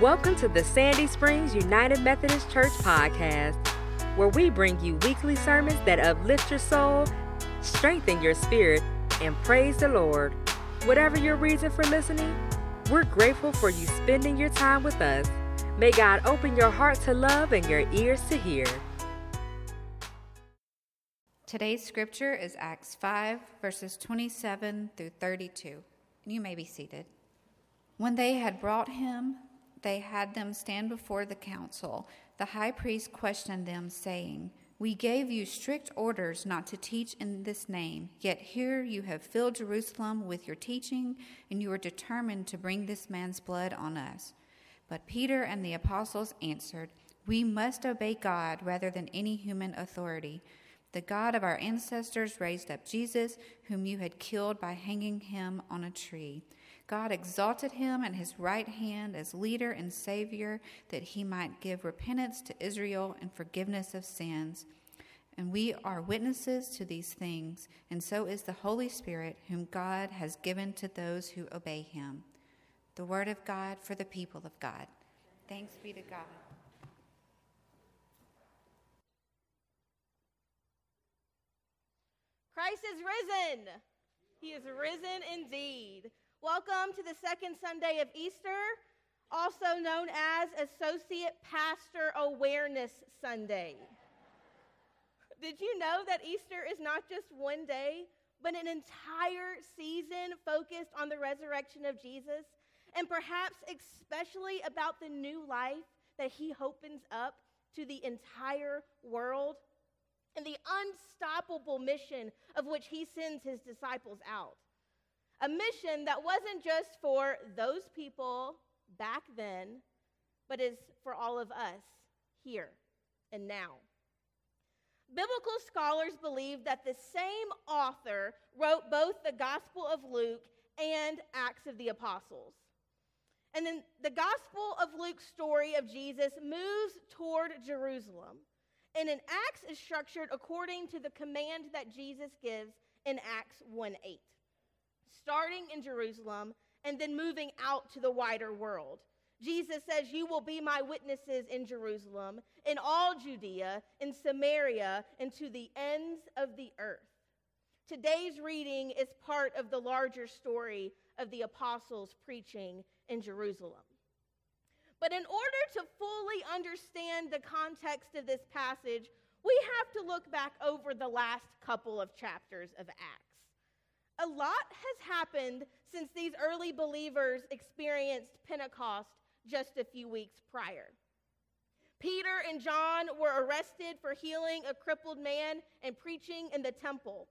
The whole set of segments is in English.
Welcome to the Sandy Springs United Methodist Church podcast, where we bring you weekly sermons that uplift your soul, strengthen your spirit, and praise the Lord. Whatever your reason for listening, we're grateful for you spending your time with us. May God open your heart to love and your ears to hear. Today's scripture is Acts 5, verses 27 through 32. You may be seated. When they had brought him, they had them stand before the council. The high priest questioned them, saying, We gave you strict orders not to teach in this name, yet here you have filled Jerusalem with your teaching, and you are determined to bring this man's blood on us. But Peter and the apostles answered, We must obey God rather than any human authority. The God of our ancestors raised up Jesus, whom you had killed by hanging him on a tree. God exalted him at his right hand as leader and savior, that he might give repentance to Israel and forgiveness of sins. And we are witnesses to these things, and so is the Holy Spirit, whom God has given to those who obey him. The word of God for the people of God. Thanks be to God. Christ is risen. He is risen indeed. Welcome to the second Sunday of Easter, also known as Associate Pastor Awareness Sunday. Did you know that Easter is not just one day, but an entire season focused on the resurrection of Jesus, and perhaps especially about the new life that he opens up to the entire world, and the unstoppable mission of which he sends his disciples out? A mission that wasn't just for those people back then, but is for all of us here and now. Biblical scholars believe that the same author wrote both the Gospel of Luke and Acts of the Apostles. And then the Gospel of Luke's story of Jesus moves toward Jerusalem. And in Acts is structured according to the command that Jesus gives in Acts 1 8 starting in Jerusalem and then moving out to the wider world. Jesus says, You will be my witnesses in Jerusalem, in all Judea, in Samaria, and to the ends of the earth. Today's reading is part of the larger story of the apostles preaching in Jerusalem. But in order to fully understand the context of this passage, we have to look back over the last couple of chapters of Acts. A lot has happened since these early believers experienced Pentecost just a few weeks prior. Peter and John were arrested for healing a crippled man and preaching in the temple.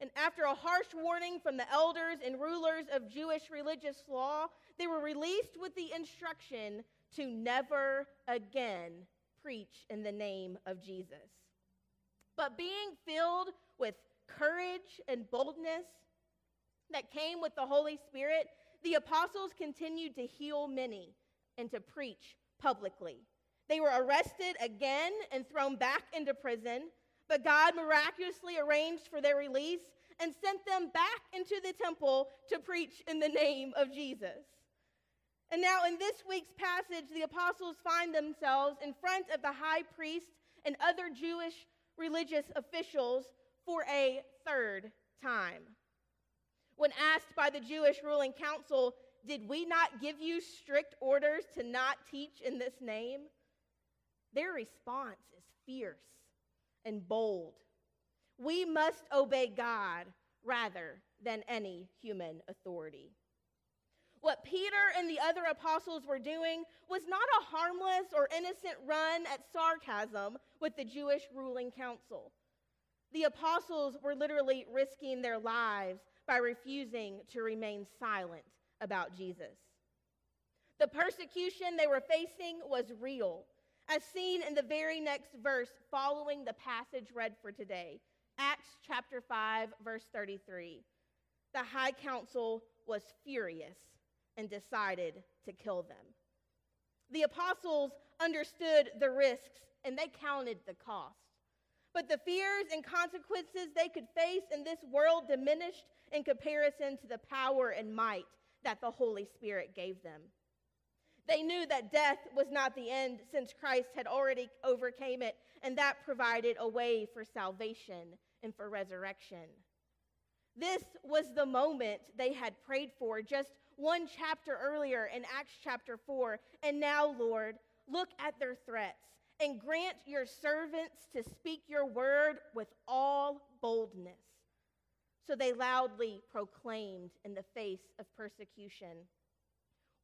And after a harsh warning from the elders and rulers of Jewish religious law, they were released with the instruction to never again preach in the name of Jesus. But being filled with courage and boldness that came with the Holy Spirit, the apostles continued to heal many and to preach publicly. They were arrested again and thrown back into prison, but God miraculously arranged for their release and sent them back into the temple to preach in the name of Jesus. And now, in this week's passage, the apostles find themselves in front of the high priest and other Jewish religious officials for a third time. When asked by the Jewish ruling council, Did we not give you strict orders to not teach in this name? Their response is fierce and bold. We must obey God rather than any human authority. What Peter and the other apostles were doing was not a harmless or innocent run at sarcasm with the Jewish ruling council. The apostles were literally risking their lives by refusing to remain silent about Jesus. The persecution they were facing was real, as seen in the very next verse following the passage read for today Acts chapter 5, verse 33. The high council was furious and decided to kill them. The apostles understood the risks and they counted the cost. But the fears and consequences they could face in this world diminished in comparison to the power and might that the Holy Spirit gave them. They knew that death was not the end since Christ had already overcame it, and that provided a way for salvation and for resurrection. This was the moment they had prayed for just one chapter earlier in Acts chapter 4. And now, Lord, look at their threats and grant your servants to speak your word with all boldness. So they loudly proclaimed in the face of persecution.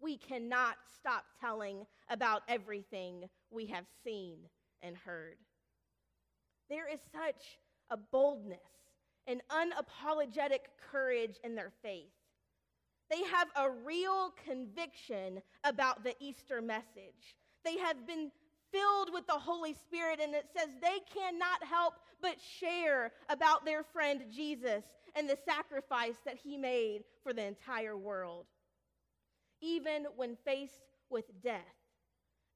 We cannot stop telling about everything we have seen and heard. There is such a boldness and unapologetic courage in their faith. They have a real conviction about the Easter message. They have been filled with the Holy Spirit, and it says they cannot help but share about their friend Jesus and the sacrifice that he made for the entire world. Even when faced with death,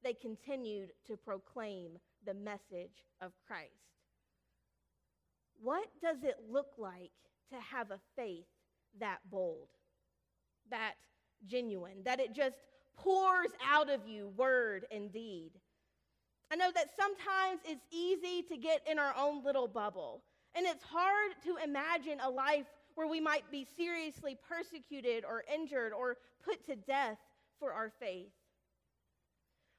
they continued to proclaim the message of Christ. What does it look like to have a faith that bold, that genuine, that it just pours out of you word and deed? I know that sometimes it's easy to get in our own little bubble, and it's hard to imagine a life where we might be seriously persecuted or injured or put to death for our faith.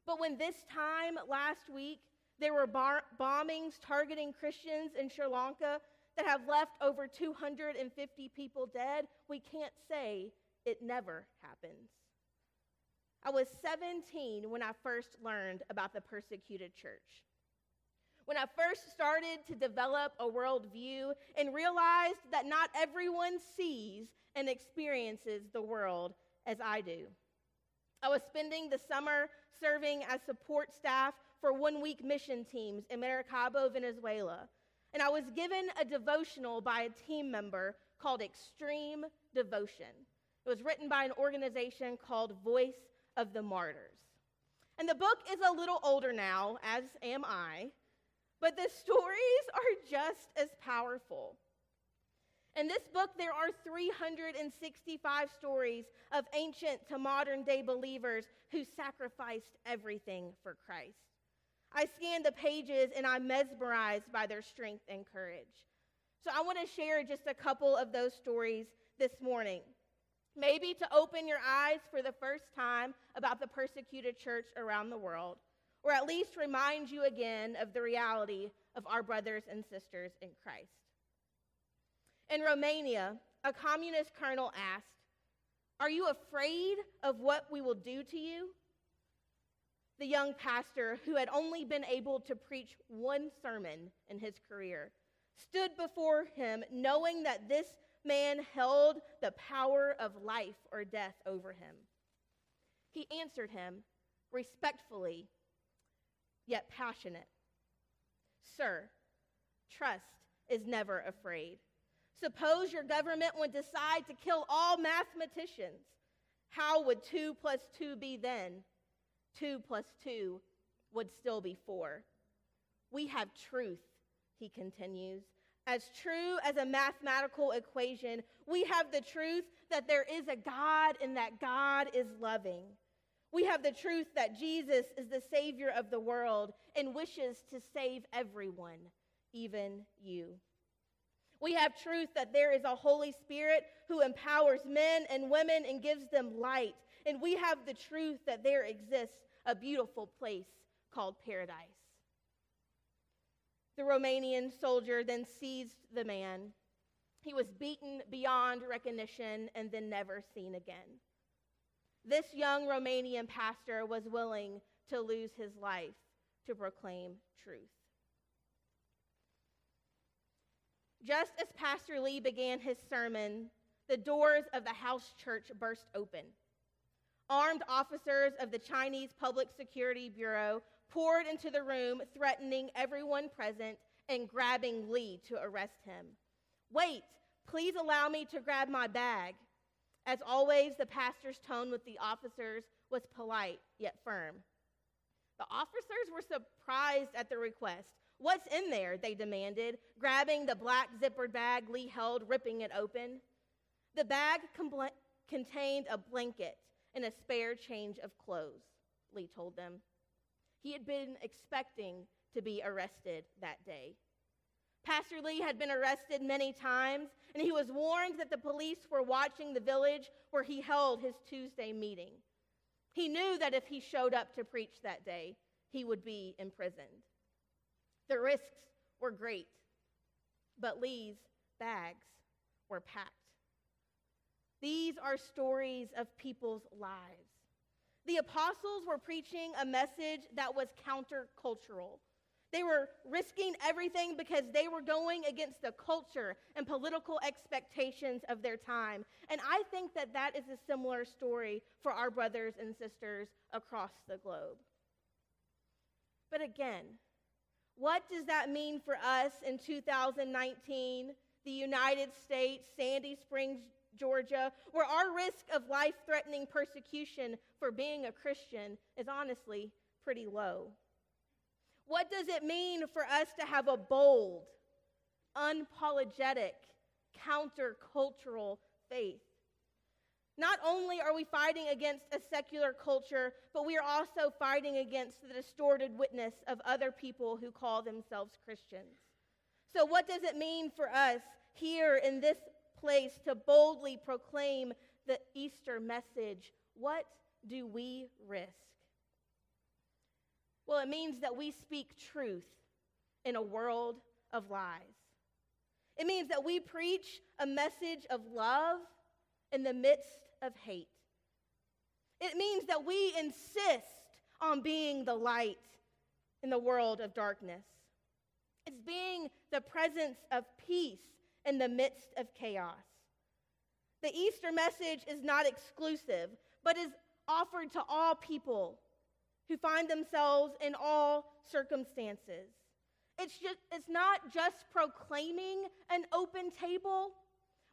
But when this time last week, there were bar- bombings targeting Christians in Sri Lanka that have left over 250 people dead, we can't say it never happens. I was 17 when I first learned about the persecuted church. When I first started to develop a worldview and realized that not everyone sees and experiences the world as I do. I was spending the summer serving as support staff for one week mission teams in Maracaibo, Venezuela. And I was given a devotional by a team member called Extreme Devotion. It was written by an organization called Voice of the Martyrs. And the book is a little older now, as am I, but the stories are just as powerful. In this book, there are 365 stories of ancient to modern day believers who sacrificed everything for Christ. I scanned the pages and I'm mesmerized by their strength and courage. So I want to share just a couple of those stories this morning. Maybe to open your eyes for the first time about the persecuted church around the world, or at least remind you again of the reality of our brothers and sisters in Christ. In Romania, a communist colonel asked, Are you afraid of what we will do to you? The young pastor, who had only been able to preach one sermon in his career, stood before him knowing that this man held the power of life or death over him. He answered him respectfully, yet passionate Sir, trust is never afraid. Suppose your government would decide to kill all mathematicians. How would 2 plus 2 be then? 2 plus 2 would still be 4. We have truth, he continues as true as a mathematical equation. We have the truth that there is a God and that God is loving. We have the truth that Jesus is the Savior of the world and wishes to save everyone, even you. We have truth that there is a Holy Spirit who empowers men and women and gives them light. And we have the truth that there exists a beautiful place called paradise. The Romanian soldier then seized the man. He was beaten beyond recognition and then never seen again. This young Romanian pastor was willing to lose his life to proclaim truth. Just as Pastor Lee began his sermon, the doors of the house church burst open. Armed officers of the Chinese Public Security Bureau poured into the room, threatening everyone present and grabbing Lee to arrest him. Wait, please allow me to grab my bag. As always, the pastor's tone with the officers was polite yet firm. The officers were surprised at the request. What's in there? They demanded, grabbing the black zippered bag Lee held, ripping it open. The bag compl- contained a blanket and a spare change of clothes, Lee told them. He had been expecting to be arrested that day. Pastor Lee had been arrested many times, and he was warned that the police were watching the village where he held his Tuesday meeting. He knew that if he showed up to preach that day, he would be imprisoned. The risks were great, but Lee's bags were packed. These are stories of people's lives. The apostles were preaching a message that was countercultural. They were risking everything because they were going against the culture and political expectations of their time. And I think that that is a similar story for our brothers and sisters across the globe. But again, what does that mean for us in 2019, the United States, Sandy Springs, Georgia, where our risk of life threatening persecution for being a Christian is honestly pretty low? What does it mean for us to have a bold, unapologetic, countercultural faith? Not only are we fighting against a secular culture, but we are also fighting against the distorted witness of other people who call themselves Christians. So, what does it mean for us here in this place to boldly proclaim the Easter message? What do we risk? Well, it means that we speak truth in a world of lies. It means that we preach a message of love in the midst of hate. It means that we insist on being the light in the world of darkness. It's being the presence of peace in the midst of chaos. The Easter message is not exclusive, but is offered to all people who find themselves in all circumstances. It's, just, it's not just proclaiming an open table,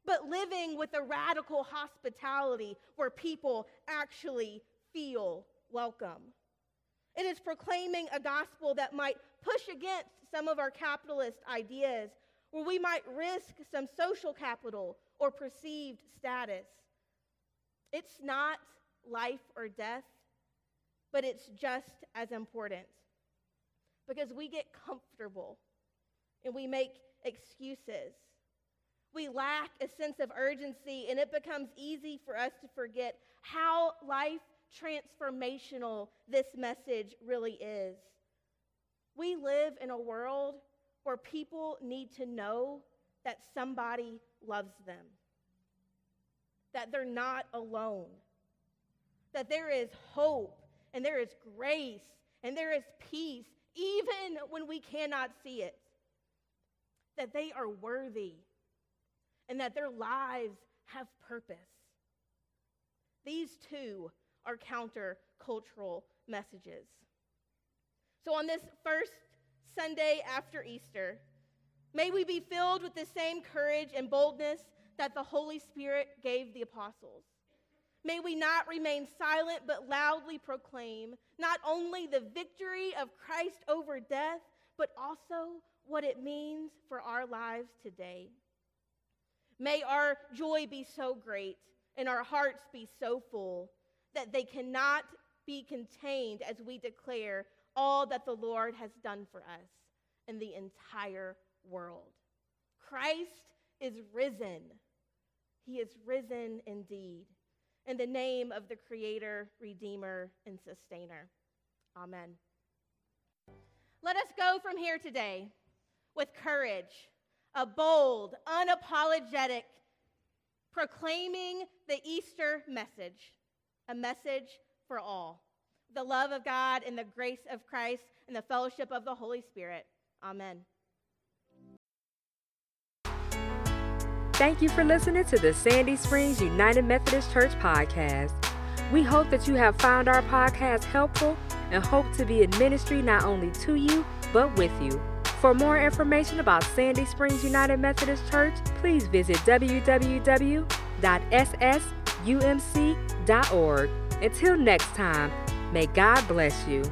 but living with a radical hospitality where people actually feel welcome. It is proclaiming a gospel that might push against some of our capitalist ideas, where we might risk some social capital or perceived status. It's not life or death, but it's just as important because we get comfortable and we make excuses. We lack a sense of urgency, and it becomes easy for us to forget how life transformational this message really is. We live in a world where people need to know that somebody loves them, that they're not alone, that there is hope and there is grace and there is peace, even when we cannot see it. That they are worthy and that their lives have purpose. These two are countercultural messages. So, on this first Sunday after Easter, may we be filled with the same courage and boldness that the Holy Spirit gave the apostles. May we not remain silent, but loudly proclaim not only the victory of Christ over death, but also what it means for our lives today. May our joy be so great and our hearts be so full that they cannot be contained as we declare all that the Lord has done for us in the entire world. Christ is risen. He is risen indeed in the name of the Creator, Redeemer, and Sustainer. Amen. Let us go from here today with courage, a bold, unapologetic, proclaiming the Easter message, a message for all. The love of God and the grace of Christ and the fellowship of the Holy Spirit. Amen. Thank you for listening to the Sandy Springs United Methodist Church podcast. We hope that you have found our podcast helpful and hope to be in ministry not only to you, but with you. For more information about Sandy Springs United Methodist Church, please visit www.ssumc.org. Until next time, may God bless you.